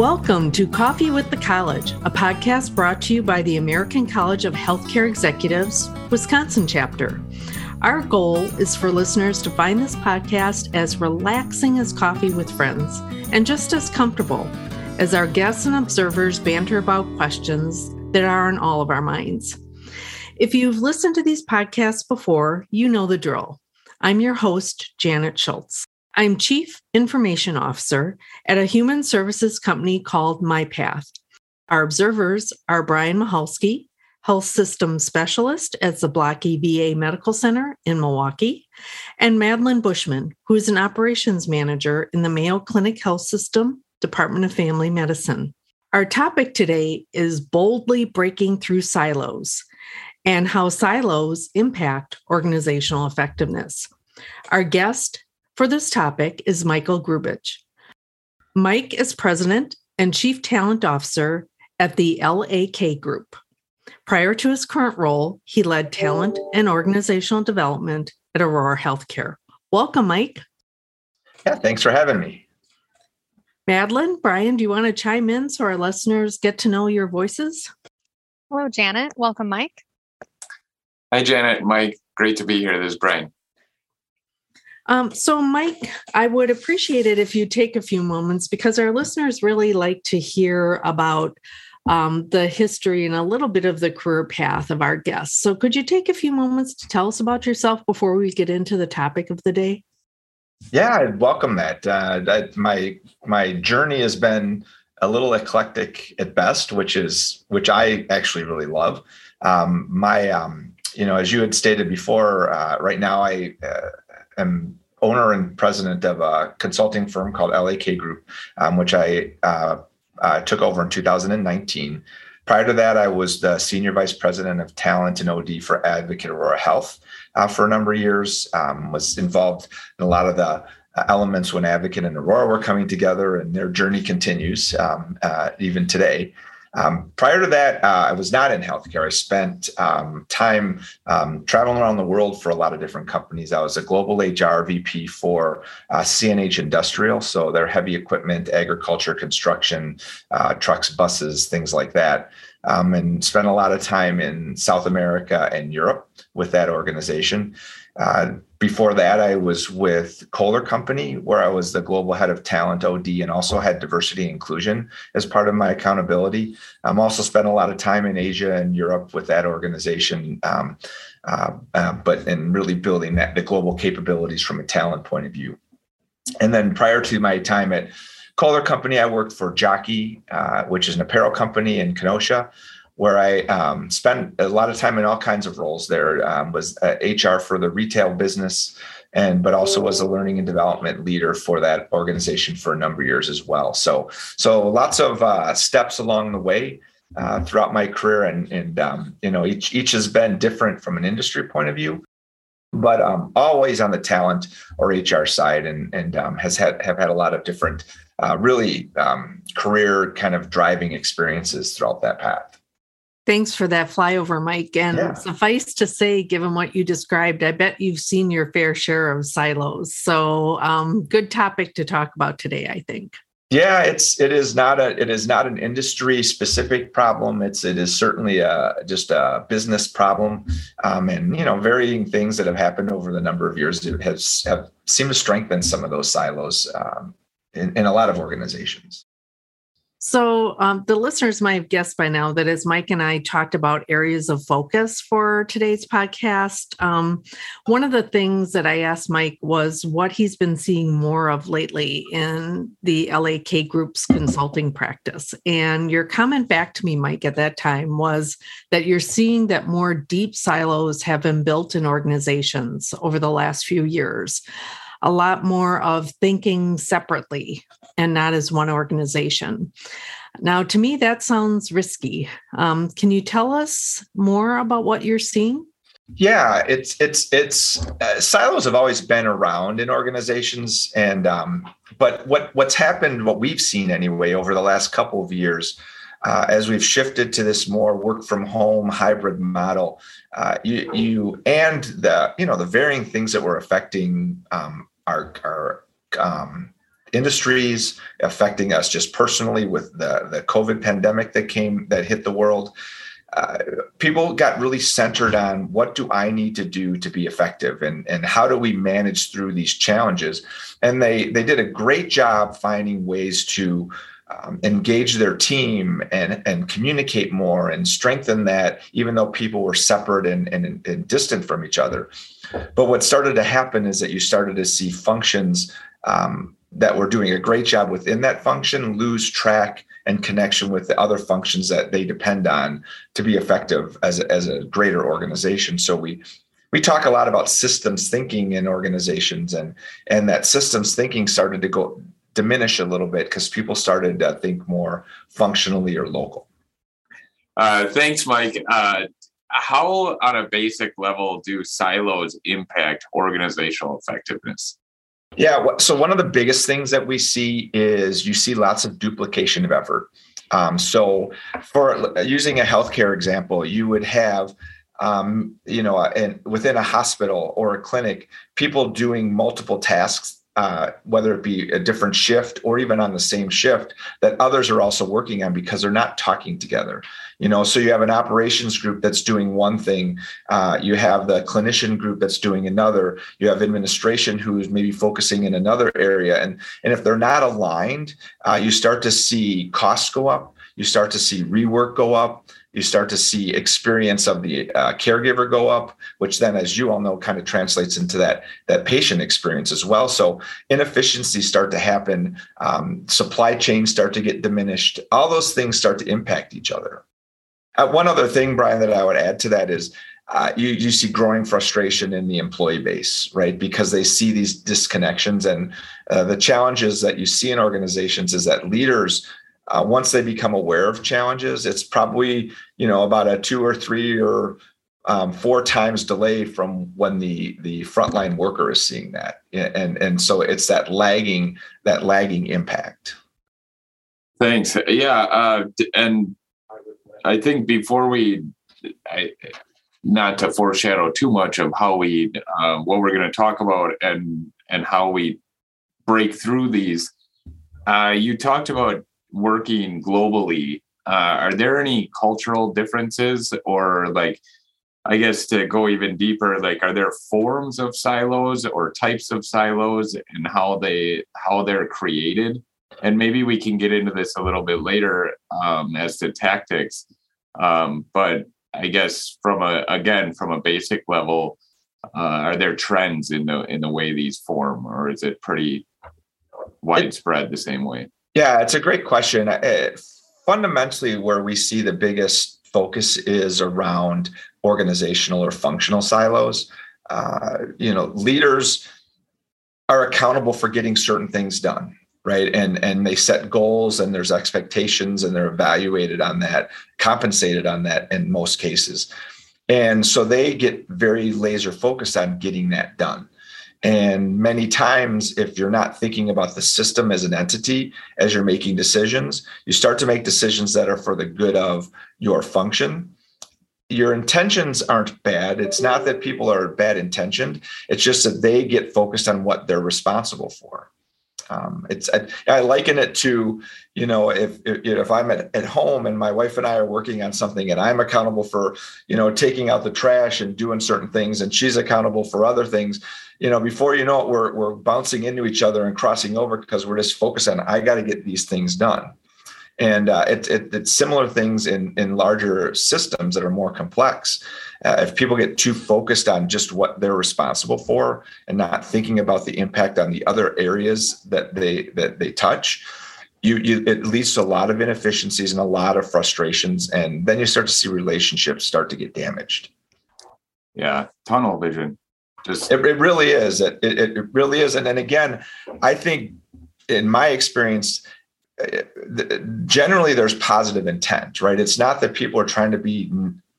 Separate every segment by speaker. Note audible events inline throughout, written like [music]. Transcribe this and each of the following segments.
Speaker 1: Welcome to Coffee with the College, a podcast brought to you by the American College of Healthcare Executives, Wisconsin chapter. Our goal is for listeners to find this podcast as relaxing as coffee with friends and just as comfortable as our guests and observers banter about questions that are on all of our minds. If you've listened to these podcasts before, you know the drill. I'm your host, Janet Schultz. I'm Chief Information Officer at a human services company called MyPath. Our observers are Brian Mahalski, Health Systems Specialist at Zablocki VA Medical Center in Milwaukee, and Madeline Bushman, who is an Operations Manager in the Mayo Clinic Health System, Department of Family Medicine. Our topic today is boldly breaking through silos and how silos impact organizational effectiveness. Our guest for this topic is Michael Grubich. Mike is president and chief talent officer at the LAK Group. Prior to his current role, he led talent and organizational development at Aurora Healthcare. Welcome, Mike.
Speaker 2: Yeah, thanks for having me.
Speaker 1: Madeline, Brian, do you want to chime in so our listeners get to know your voices?
Speaker 3: Hello, Janet. Welcome, Mike.
Speaker 4: Hi, Janet. Mike, great to be here. This is Brian.
Speaker 1: Um, so, Mike, I would appreciate it if you take a few moments because our listeners really like to hear about um, the history and a little bit of the career path of our guests. So, could you take a few moments to tell us about yourself before we get into the topic of the day?
Speaker 2: Yeah, I'd welcome that. Uh, my my journey has been a little eclectic at best, which is which I actually really love. Um, my um, you know, as you had stated before, uh, right now I uh, am owner and president of a consulting firm called LAK Group, um, which I uh, uh, took over in 2019. Prior to that, I was the senior vice president of talent and OD for Advocate Aurora Health uh, for a number of years. Um, was involved in a lot of the uh, elements when Advocate and Aurora were coming together, and their journey continues um, even today. Um, prior to that, uh, I was not in healthcare. I spent um, time um, traveling around the world for a lot of different companies. I was a global HR VP for uh, CNH Industrial, so their heavy equipment, agriculture, construction, uh, trucks, buses, things like that. Um, and spent a lot of time in South America and Europe with that organization. Uh, before that, I was with Kohler Company, where I was the global head of talent OD and also had diversity inclusion as part of my accountability. I'm also spent a lot of time in Asia and Europe with that organization, um, uh, uh, but in really building that the global capabilities from a talent point of view. And then prior to my time at Kohler Company, I worked for Jockey, uh, which is an apparel company in Kenosha where I um, spent a lot of time in all kinds of roles. There um, was uh, HR for the retail business, and but also was a learning and development leader for that organization for a number of years as well. So so lots of uh, steps along the way. Uh, throughout my career, and and um, you know each each has been different from an industry point of view, but um, always on the talent or HR side, and and um, has had have had a lot of different, uh, really um, career kind of driving experiences throughout that path.
Speaker 1: Thanks for that flyover, Mike. And yeah. suffice to say, given what you described, I bet you've seen your fair share of silos. So, um, good topic to talk about today, I think.
Speaker 2: Yeah, it's it is not a it is not an industry specific problem. It's it is certainly a just a business problem, um, and you know varying things that have happened over the number of years has have seemed to strengthen some of those silos um, in, in a lot of organizations.
Speaker 1: So, um, the listeners might have guessed by now that as Mike and I talked about areas of focus for today's podcast, um, one of the things that I asked Mike was what he's been seeing more of lately in the LAK Group's consulting practice. And your comment back to me, Mike, at that time was that you're seeing that more deep silos have been built in organizations over the last few years a lot more of thinking separately and not as one organization. Now, to me, that sounds risky. Um, can you tell us more about what you're seeing?
Speaker 2: Yeah, it's it's it's uh, silos have always been around in organizations, and um, but what what's happened, what we've seen anyway, over the last couple of years, uh, as we've shifted to this more work from home hybrid model, uh, you, you and the you know the varying things that were affecting um, our our um, industries, affecting us just personally with the, the COVID pandemic that came that hit the world. Uh, people got really centered on what do I need to do to be effective and, and how do we manage through these challenges. And they they did a great job finding ways to um, engage their team and, and communicate more and strengthen that, even though people were separate and, and, and distant from each other. But what started to happen is that you started to see functions um, that were doing a great job within that function lose track and connection with the other functions that they depend on to be effective as a, as a greater organization. So we we talk a lot about systems thinking in organizations and and that systems thinking started to go diminish a little bit because people started to think more functionally or local.
Speaker 4: Uh, thanks, Mike. Uh, how, on a basic level, do silos impact organizational effectiveness?
Speaker 2: Yeah. So one of the biggest things that we see is you see lots of duplication of effort. Um, so for using a healthcare example, you would have um, you know, and within a hospital or a clinic, people doing multiple tasks uh, whether it be a different shift or even on the same shift that others are also working on because they're not talking together. You know so you have an operations group that's doing one thing uh, you have the clinician group that's doing another you have administration who's maybe focusing in another area and and if they're not aligned uh, you start to see costs go up you start to see rework go up you start to see experience of the uh, caregiver go up which then as you all know kind of translates into that that patient experience as well so inefficiencies start to happen um, supply chains start to get diminished all those things start to impact each other uh, one other thing brian that i would add to that is uh, you, you see growing frustration in the employee base, right? Because they see these disconnections. And uh, the challenges that you see in organizations is that leaders uh, once they become aware of challenges, it's probably you know about a two or three or um, four times delay from when the the frontline worker is seeing that, and and so it's that lagging that lagging impact.
Speaker 4: Thanks. Yeah, uh, and I think before we, I, not to foreshadow too much of how we uh, what we're going to talk about and and how we break through these. Uh, you talked about working globally, uh, are there any cultural differences or like, I guess to go even deeper, like are there forms of silos or types of silos and how they how they're created? And maybe we can get into this a little bit later um, as to tactics. Um, but I guess from a again from a basic level, uh, are there trends in the in the way these form, or is it pretty widespread the same way?
Speaker 2: Yeah, it's a great question. Uh, fundamentally, where we see the biggest focus is around organizational or functional silos. Uh, you know, leaders are accountable for getting certain things done right and and they set goals and there's expectations and they're evaluated on that compensated on that in most cases and so they get very laser focused on getting that done and many times, if you're not thinking about the system as an entity as you're making decisions, you start to make decisions that are for the good of your function. Your intentions aren't bad. It's not that people are bad intentioned. It's just that they get focused on what they're responsible for. Um, it's I, I, liken it to you know if if, if I'm at, at home and my wife and I are working on something and I'm accountable for you know taking out the trash and doing certain things and she's accountable for other things you know before you know it we're we're bouncing into each other and crossing over because we're just focused on I got to get these things done and uh, it, it, it's similar things in in larger systems that are more complex. Uh, if people get too focused on just what they're responsible for and not thinking about the impact on the other areas that they that they touch you, you it leads to a lot of inefficiencies and a lot of frustrations. And then you start to see relationships start to get damaged.
Speaker 4: Yeah tunnel vision. Just
Speaker 2: it, it really is. It, it, it really is. And then again i think in my experience generally there's positive intent right? It's not that people are trying to be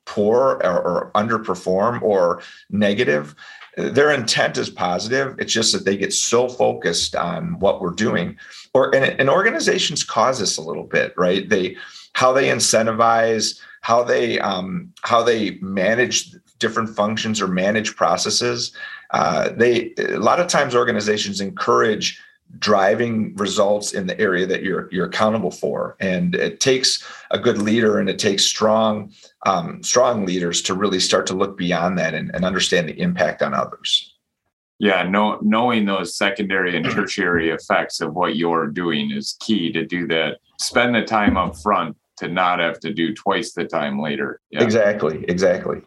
Speaker 2: poor or, or underperform or negative. Their intent is positive. It's just that they get so focused on what we're doing. Or and, and organizations cause this a little bit right? They how they incentivize how they um, how they manage different functions or manage processes. Uh, they a lot of times organizations encourage driving results in the area that you're you're accountable for. And it takes a good leader and it takes strong um, strong leaders to really start to look beyond that and, and understand the impact on others.
Speaker 4: Yeah, know, knowing those secondary and tertiary effects of what you're doing is key to do that. Spend the time up front to not have to do twice the time later.
Speaker 2: Yeah. Exactly, exactly.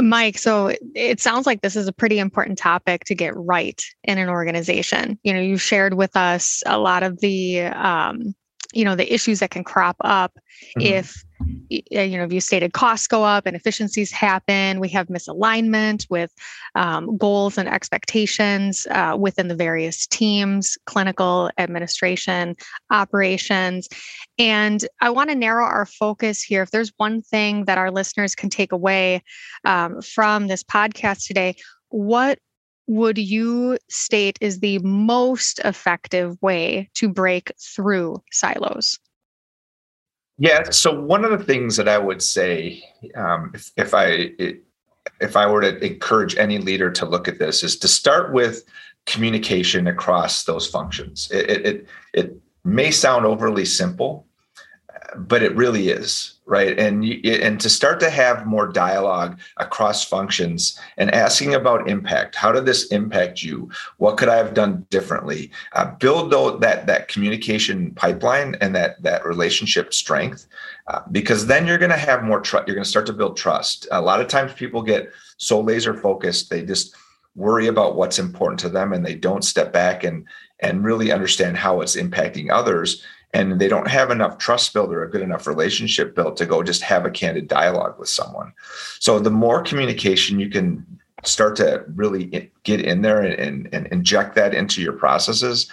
Speaker 3: Mike, so it sounds like this is a pretty important topic to get right in an organization. You know, you shared with us a lot of the, um, you know, the issues that can crop up mm-hmm. if you know, if you stated costs go up and efficiencies happen, we have misalignment with um, goals and expectations uh, within the various teams, clinical, administration, operations. And I want to narrow our focus here. If there's one thing that our listeners can take away um, from this podcast today, what would you state is the most effective way to break through silos?
Speaker 2: Yeah. So one of the things that I would say, um, if, if I if I were to encourage any leader to look at this, is to start with communication across those functions. It it, it may sound overly simple, but it really is right? And and to start to have more dialogue across functions and asking about impact how did this impact you? What could i have done differently? Uh, build that that communication pipeline and that that relationship strength uh, because then you're going to have more trust you're going to start to build trust. A lot of times people get so laser focused they just worry about what's important to them and they don't step back and and really understand how it's impacting others and they don't have enough trust built or a good enough relationship built to go just have a candid dialogue with someone. So the more communication you can start to really get in there and, and, and inject that into your processes,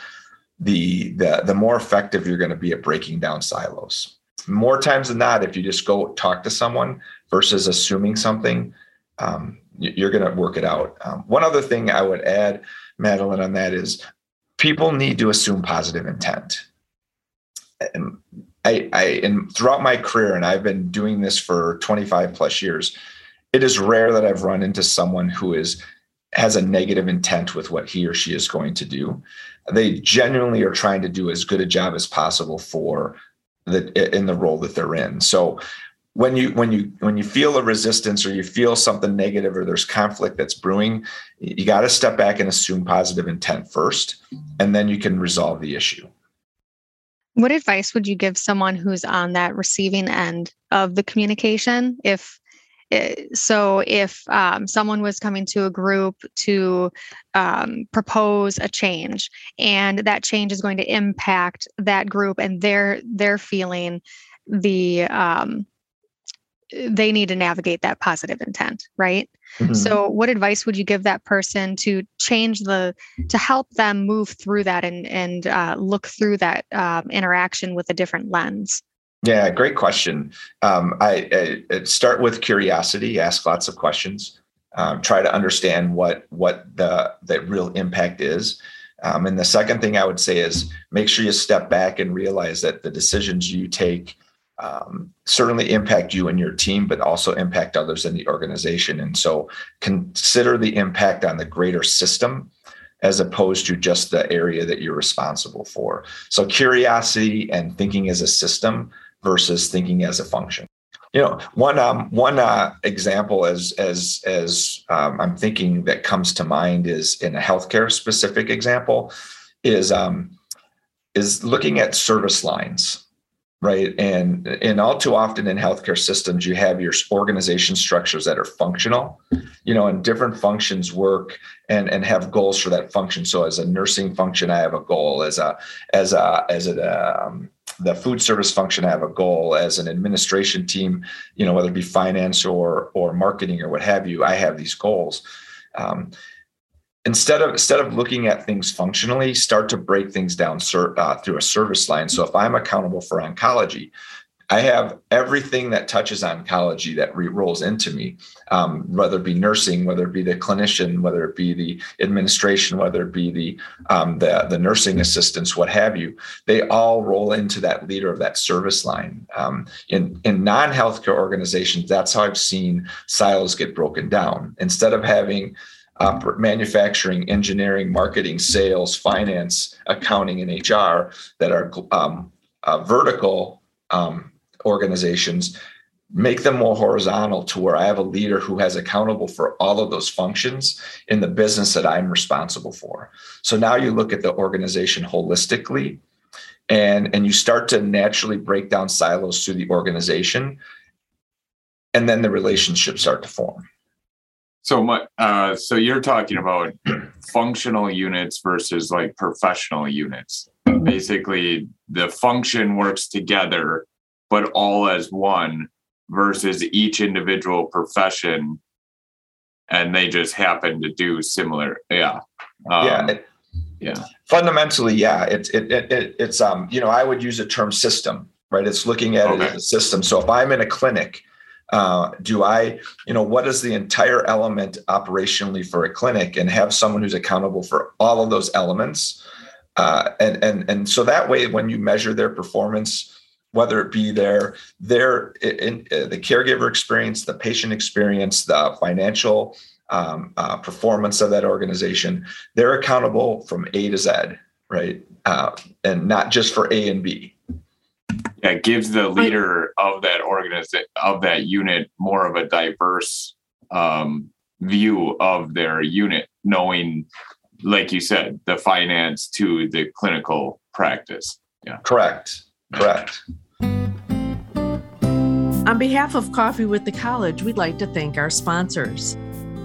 Speaker 2: the, the the more effective you're going to be at breaking down silos. More times than not, if you just go talk to someone versus assuming something, um, you're going to work it out. Um, one other thing I would add, Madeline, on that is people need to assume positive intent. I, I and throughout my career, and I've been doing this for 25 plus years, it is rare that I've run into someone who is has a negative intent with what he or she is going to do. They genuinely are trying to do as good a job as possible for the in the role that they're in. So when you when you when you feel a resistance or you feel something negative or there's conflict that's brewing, you got to step back and assume positive intent first, and then you can resolve the issue.
Speaker 3: What advice would you give someone who's on that receiving end of the communication? If eh, so, if um, someone was coming to a group to um, propose a change, and that change is going to impact that group, and they're they're feeling the um, they need to navigate that positive intent, right? Mm-hmm. So, what advice would you give that person to change the to help them move through that and and uh, look through that um, interaction with a different lens?
Speaker 2: Yeah, great question. Um, I, I, start with curiosity. Ask lots of questions. Um, try to understand what what the the real impact is. Um, and the second thing I would say is make sure you step back and realize that the decisions you take um, certainly impact you and your team, but also impact others in the organization. And so consider the impact on the greater system as opposed to just the area that you're responsible for. So curiosity and thinking as a system versus thinking as a function. You know, one um, one uh, example as as as um, I'm thinking that comes to mind is in a healthcare specific example is um, is looking at service lines right? And and all too often in healthcare systems you have your organization structures that are functional you know and different functions work and and have goals for that function. So as a nursing function i have a goal. As a as a as a um, the food service function i have a goal. As an administration team you know whether it be finance or or marketing or what have you i have these goals. Um, instead of instead of looking at things functionally start to break things down uh, through a service line. So if i'm accountable for oncology i have everything that touches oncology that re- rolls into me um, whether it be nursing whether it be the clinician whether it be the administration whether it be the um, the, the nursing assistants what have you they all roll into that leader of that service line. Um, in in non-healthcare organizations that's how i've seen silos get broken down. Instead of having manufacturing, engineering, marketing, sales, finance, accounting, and HR that are um, uh, vertical um, organizations, make them more horizontal to where I have a leader who has accountable for all of those functions in the business that I'm responsible for. So now you look at the organization holistically and and you start to naturally break down silos through the organization and then the relationships start to form
Speaker 4: so my uh, so you're talking about functional units versus like professional units. Basically the function works together but all as one versus each individual profession and they just happen to do similar yeah
Speaker 2: um, yeah it, yeah. fundamentally yeah it's it, it, it, it's um you know i would use the term system right? It's looking at okay. it as a system. So if i'm in a clinic uh, do i you know what is the entire element operationally for a clinic and have someone who's accountable for all of those elements uh, and and and so that way when you measure their performance whether it be their their in, in, uh, the caregiver experience the patient experience the financial um, uh, performance of that organization. They're accountable from A to Z, right? Uh, and not just for A and B.
Speaker 4: Yeah, it gives the leader of that organization of that unit more of a diverse um, view of their unit, knowing, like you said, the finance to the clinical practice. Yeah,
Speaker 2: correct, correct.
Speaker 1: On behalf of Coffee with the College, we'd like to thank our sponsors.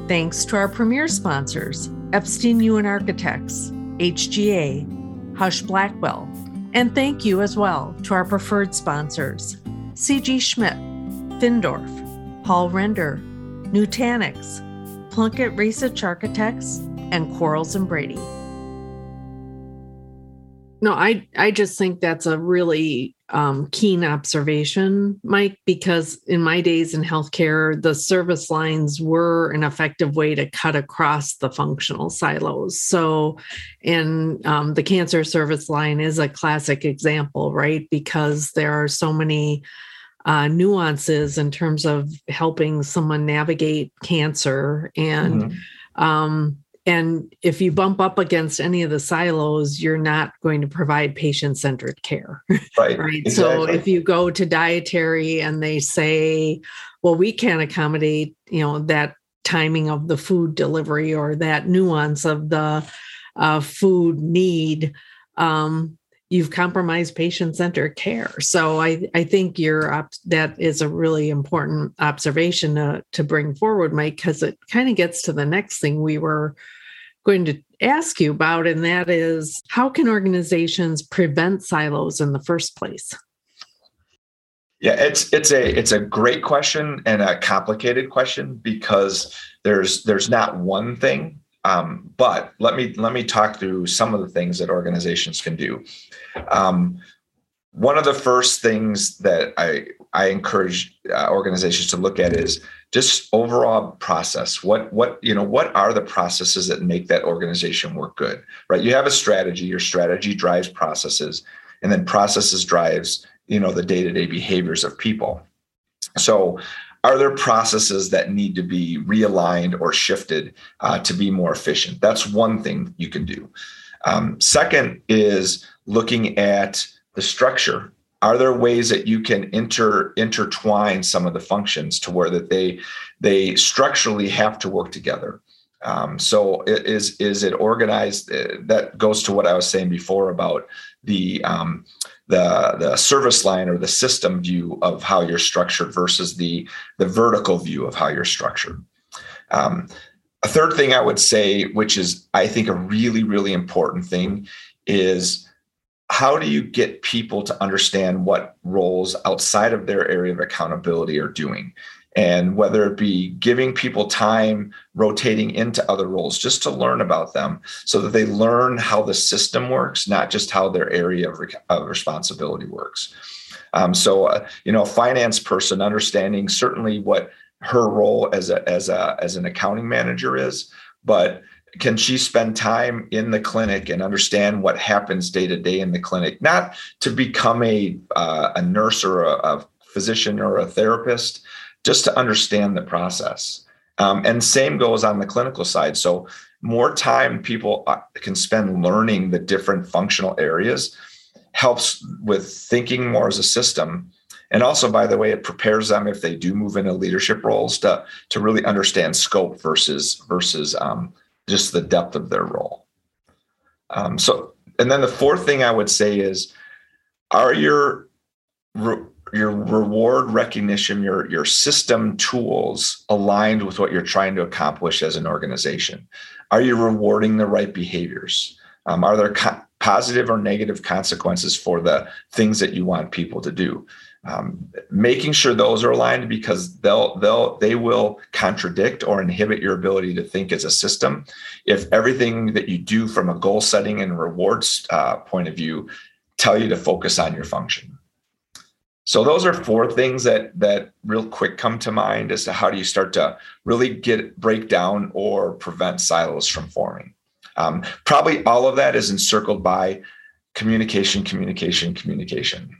Speaker 1: Thanks to our premier sponsors, Eppstein Uhen Architects, HGA, Husch Blackwell, and thank you as well to our preferred sponsors, CG Schmidt, Findorff, Paul Render, Nutanix, Plunkett Raysich Architects, and Quarles and Brady. No, I I just think that's a really um, keen observation, Mike, because in my days in healthcare, the service lines were an effective way to cut across the functional silos. So, and um, the cancer service line is a classic example, right? Because there are so many uh, nuances in terms of helping someone navigate cancer and. Mm-hmm. Um, and if you bump up against any of the silos, you're not going to provide patient centered care. [laughs]
Speaker 2: Right.
Speaker 1: right. Exactly. So if you go to dietary and they say, well, we can't accommodate, you know, that timing of the food delivery or that nuance of the uh, food need, um, you've compromised patient centered care. So I, I think you're op- that is a really important observation to, to bring forward, Mike, because it kind of gets to the next thing we were going to ask you about, and that is how can organizations prevent silos in the first place?
Speaker 2: Yeah, it's it's a it's a great question and a complicated question because there's there's not one thing. Um, but let me let me talk through some of the things that organizations can do. Um, one of the first things that I I encourage uh, organizations to look at is just overall process. What what you know what are the processes that make that organization work good? Right? You have a strategy. Your strategy drives processes, and then processes drives you know the day to day behaviors of people. So. Are there processes that need to be realigned or shifted uh, to be more efficient? That's one thing you can do. Um, second is looking at the structure are there ways that you can inter intertwine some of the functions to where that they they structurally have to work together um, so is is it organized uh, that goes to what i was saying before about the um, the the service line or the system view of how you're structured versus the the vertical view of how you're structured um, a third thing i would say which is i think a really really important thing is how do you get people to understand what roles outside of their area of accountability are doing? And whether it be giving people time rotating into other roles just to learn about them so that they learn how the system works, not just how their area of, of responsibility works. Um, so, uh, you know, a finance person understanding certainly what her role as a as a as an accounting manager is, but can she spend time in the clinic and understand what happens day to day in the clinic not to become a uh, a nurse or a, a, physician or a therapist just to understand the process. Um, and same goes on the clinical side. So more time people uh, can spend learning the different functional areas helps with thinking more as a system. And also by the way it prepares them if they do move into leadership roles to to really understand scope versus versus um, just the depth of their role. Um, so and then the fourth thing i would say is are your your reward recognition your your system tools aligned with what you're trying to accomplish as an organization. Are you rewarding the right behaviors? Um, are there co- positive or negative consequences for the things that you want people to do? Um, making sure those are aligned because they'll they'll they will contradict or inhibit your ability to think as a system. If everything that you do from a goal setting and rewards uh, point of view tell you to focus on your function so those are four things that that real quick come to mind as to how do you start to really get break down or prevent silos from forming. Um, probably all of that is encircled by communication communication communication.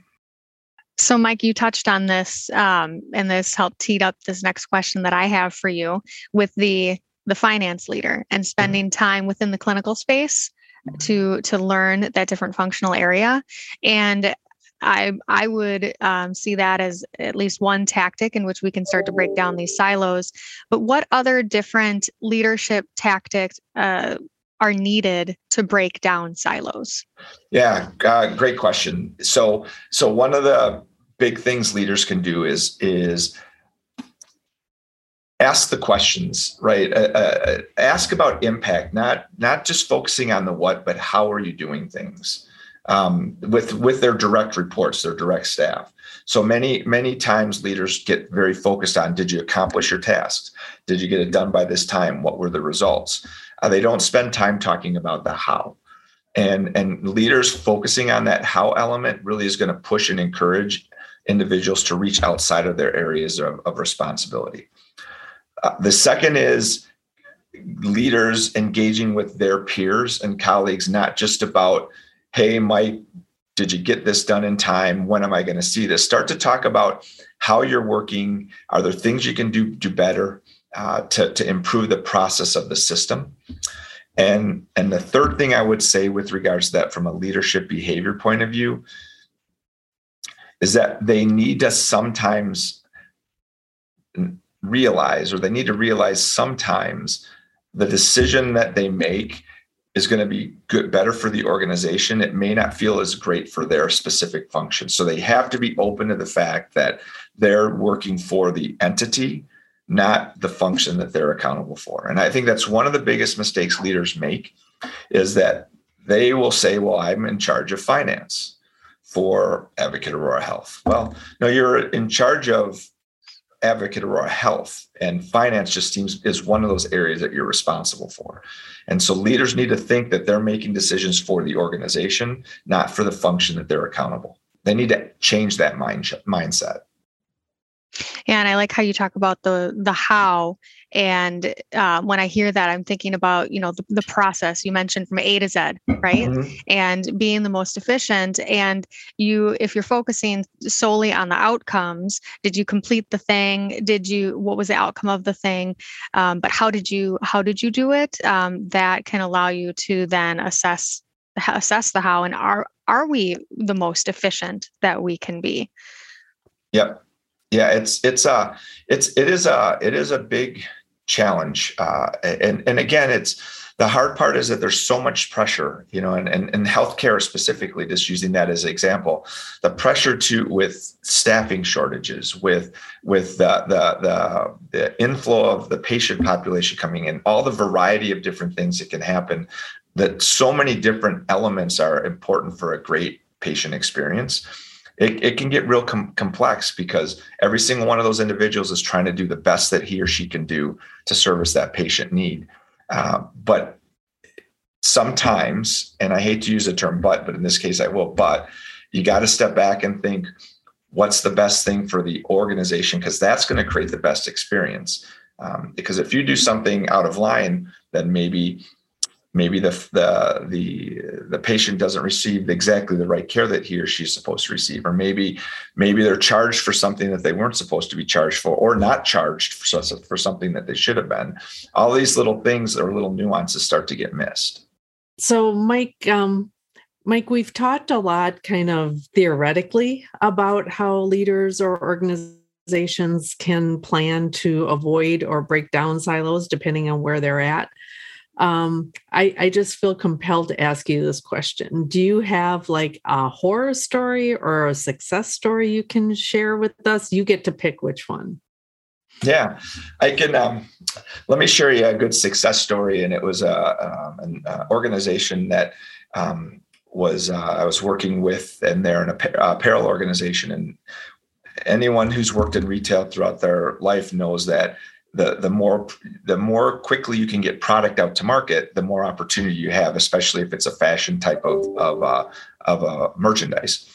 Speaker 3: So, Mike, you touched on this, um, and this helped tee up this next question that I have for you with the the finance leader and mm-hmm. spending time within the clinical space to to learn that different functional area. And I I would um, see that as at least one tactic in which we can start to break down these silos. But what other different leadership tactics uh, are needed to break down silos?
Speaker 2: Yeah, uh, great question. So, so one of the big things leaders can do is is ask the questions, right? Uh, uh, ask about impact, not not just focusing on the what, but how are you doing things um, with with their direct reports, their direct staff. So many many times leaders get very focused on did you accomplish your tasks? Did you get it done by this time? What were the results? Uh, they don't spend time talking about the how. And, and leaders focusing on that how element really is going to push and encourage individuals to reach outside of their areas of, of responsibility. Uh, the second is leaders engaging with their peers and colleagues, not just about, hey, Mike, did you get this done in time? When am I going to see this? Start to talk about how you're working. Are there things you can do do better? uh, to, to improve the process of the system. And, and the third thing I would say with regards to that from a leadership behavior point of view is that they need to sometimes realize, or they need to realize sometimes the decision that they make is going to be good better for the organization it may not feel as great for their specific function so they have to be open to the fact that they're working for the entity not the function that they're accountable for. And I think that's one of the biggest mistakes leaders make is that they will say, well, I'm in charge of finance for Advocate Aurora Health. Well, no, you're in charge of Advocate Aurora Health, and finance just seems is one of those areas that you're responsible for. And so leaders need to think that they're making decisions for the organization, not for the function that they're accountable. They need to change that mind mindset.
Speaker 3: Yeah, and I like how you talk about the the how. And uh, when I hear that, I'm thinking about you know the, the process you mentioned from A to Z, right? Mm-hmm. And being the most efficient. And you, if you're focusing solely on the outcomes, did you complete the thing? Did you? What was the outcome of the thing? Um, but how did you? How did you do it? Um, that can allow you to then assess assess the how and are are we the most efficient that we can be?
Speaker 2: Yep yeah it's it's a it's it is a it is a big challenge uh, and and again it's the hard part is that there's so much pressure you know and, and and healthcare specifically just using that as an example the pressure to with staffing shortages with with the the the, the inflow of the patient population coming in all the variety of different things that can happen that so many different elements are important for a great patient experience it, it can get real com- complex because every single one of those individuals is trying to do the best that he or she can do to service that patient need. Uh, but sometimes, and I hate to use the term but, but in this case I will, but you got to step back and think what's the best thing for the organization because that's going to create the best experience. Um, because if you do something out of line, then maybe maybe the the the the patient doesn't receive exactly the right care that he or she's supposed to receive or maybe maybe they're charged for something that they weren't supposed to be charged for or not charged for, for something that they should have been. All these little things or little nuances start to get missed.
Speaker 1: So mike um, mike we've talked a lot kind of theoretically about how leaders or organizations can plan to avoid or break down silos depending on where they're at um, I, I just feel compelled to ask you this question. Do you have like a horror story or a success story you can share with us? You get to pick which one.
Speaker 2: Yeah, I can. Um, let me share you a good success story. And it was a, um, an uh, organization that um, was uh, I was working with, and they're an apparel organization. And anyone who's worked in retail throughout their life knows that the the more the more quickly you can get product out to market, the more opportunity you have, especially if it's a fashion type of of uh, of uh, merchandise.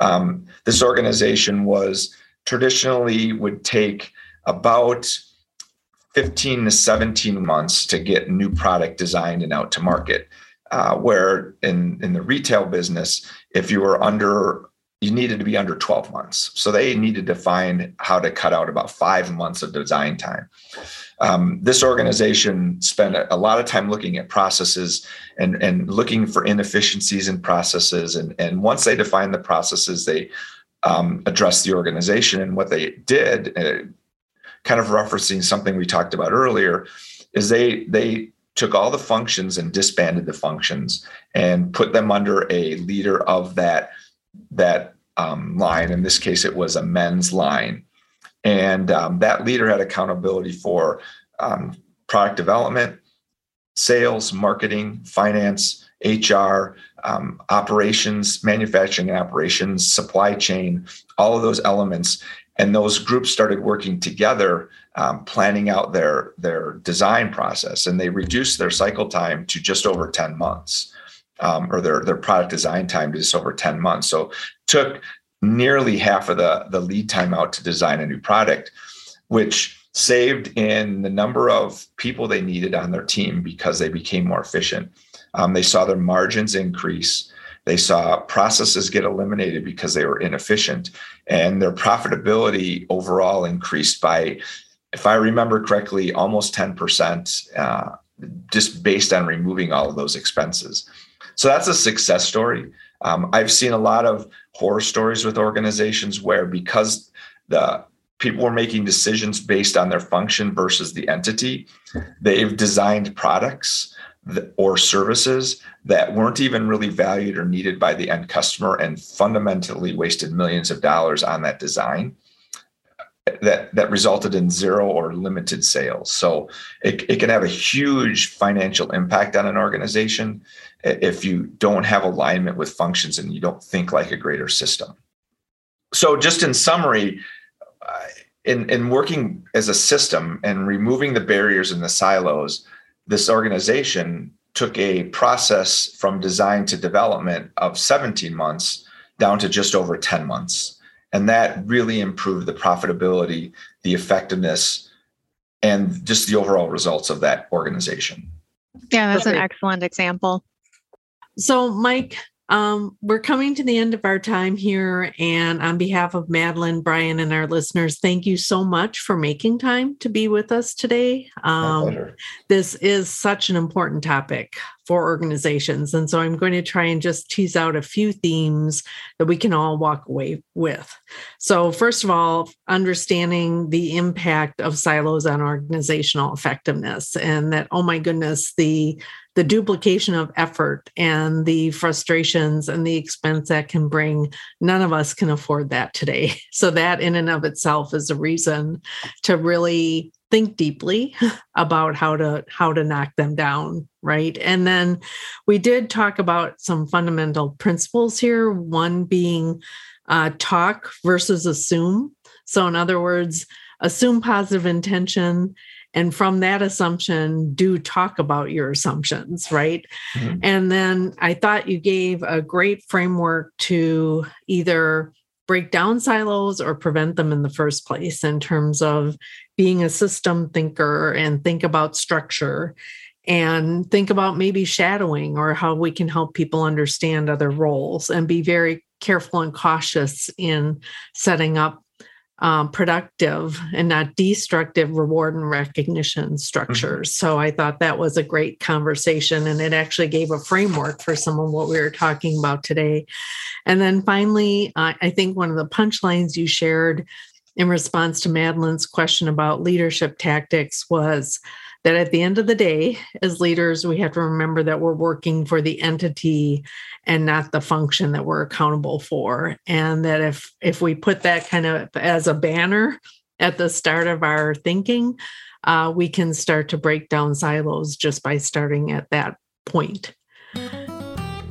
Speaker 2: Um, this organization was traditionally would take about 15 to 17 months to get new product designed and out to market. Uh, where in in the retail business, if you were under you needed to be under 12 months. So they needed to find how to cut out about five months of design time. Um, this organization spent a, lot of time looking at processes and, and looking for inefficiencies in processes. And, and once they defined the processes, they um, addressed the organization. And what they did, uh, kind of referencing something we talked about earlier, is they they took all the functions and disbanded the functions and put them under a leader of that that um, line. In this case, it was a men's line. And um, that leader had accountability for um, product development, sales, marketing, finance, HR, um, operations, manufacturing operations, supply chain, all of those elements. And those groups started working together, um, planning out their, their design process. And they reduced their cycle time to just over 10 months um, or their, their product design time to just over 10 months. So took nearly half of the, the lead time out to design a new product, which saved in the number of people they needed on their team because they became more efficient. Um, they saw their margins increase. They saw processes get eliminated because they were inefficient, and their profitability overall increased by, if I remember correctly, almost 10%, uh, just based on removing all of those expenses. So that's a success story. Um, I've seen a lot of horror stories with organizations where because the people were making decisions based on their function versus the entity, they've designed products or services that weren't even really valued or needed by the end customer and fundamentally wasted millions of dollars on that design that that resulted in zero or limited sales so it, it can have a huge financial impact on an organization if you don't have alignment with functions and you don't think like a greater system. So, just in summary, uh, in, in working as a system and removing the barriers and the silos, this organization took a process from design to development of 17 months down to just over 10 months. And that really improved the profitability, the effectiveness, and just the overall results of that organization.
Speaker 3: Yeah, that's an excellent example.
Speaker 1: So, Mike, um, we're coming to the end of our time here. And on behalf of Madeline, Brian, and our listeners, thank you so much for making time to be with us today. Um, this is such an important topic for organizations. And so I'm going to try and just tease out a few themes that we can all walk away with. So, first of all, understanding the impact of silos on organizational effectiveness, and that, oh my goodness, the the duplication of effort and the frustrations and the expense that can bring none of us can afford that today. [laughs] So that in and of itself is a reason to really think deeply [laughs] about how to how to knock them down right? And then we did talk about some fundamental principles here one being uh, talk versus assume. So in other words assume positive intention and from that assumption do talk about your assumptions right mm-hmm. and then i thought you gave a great framework to either break down silos or prevent them in the first place in terms of being a system thinker and think about structure and think about maybe shadowing or how we can help people understand other roles and be very careful and cautious in setting up um, productive and not destructive reward and recognition structures. Mm-hmm. So I thought that was a great conversation and it actually gave a framework for some of what we were talking about today. And then finally, uh, I think one of the punchlines you shared in response to Madeline's question about leadership tactics was that at the end of the day, as leaders, we have to remember that we're working for the entity and not the function that we're accountable for. And that if if we put that kind of as a banner at the start of our thinking, uh, we can start to break down silos just by starting at that point.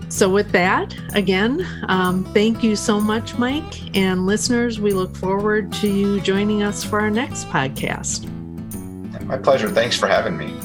Speaker 1: So, with that, again, um, thank you so much, Mike. And listeners, we look forward to you joining us for our next podcast.
Speaker 2: My pleasure. Thanks for having me.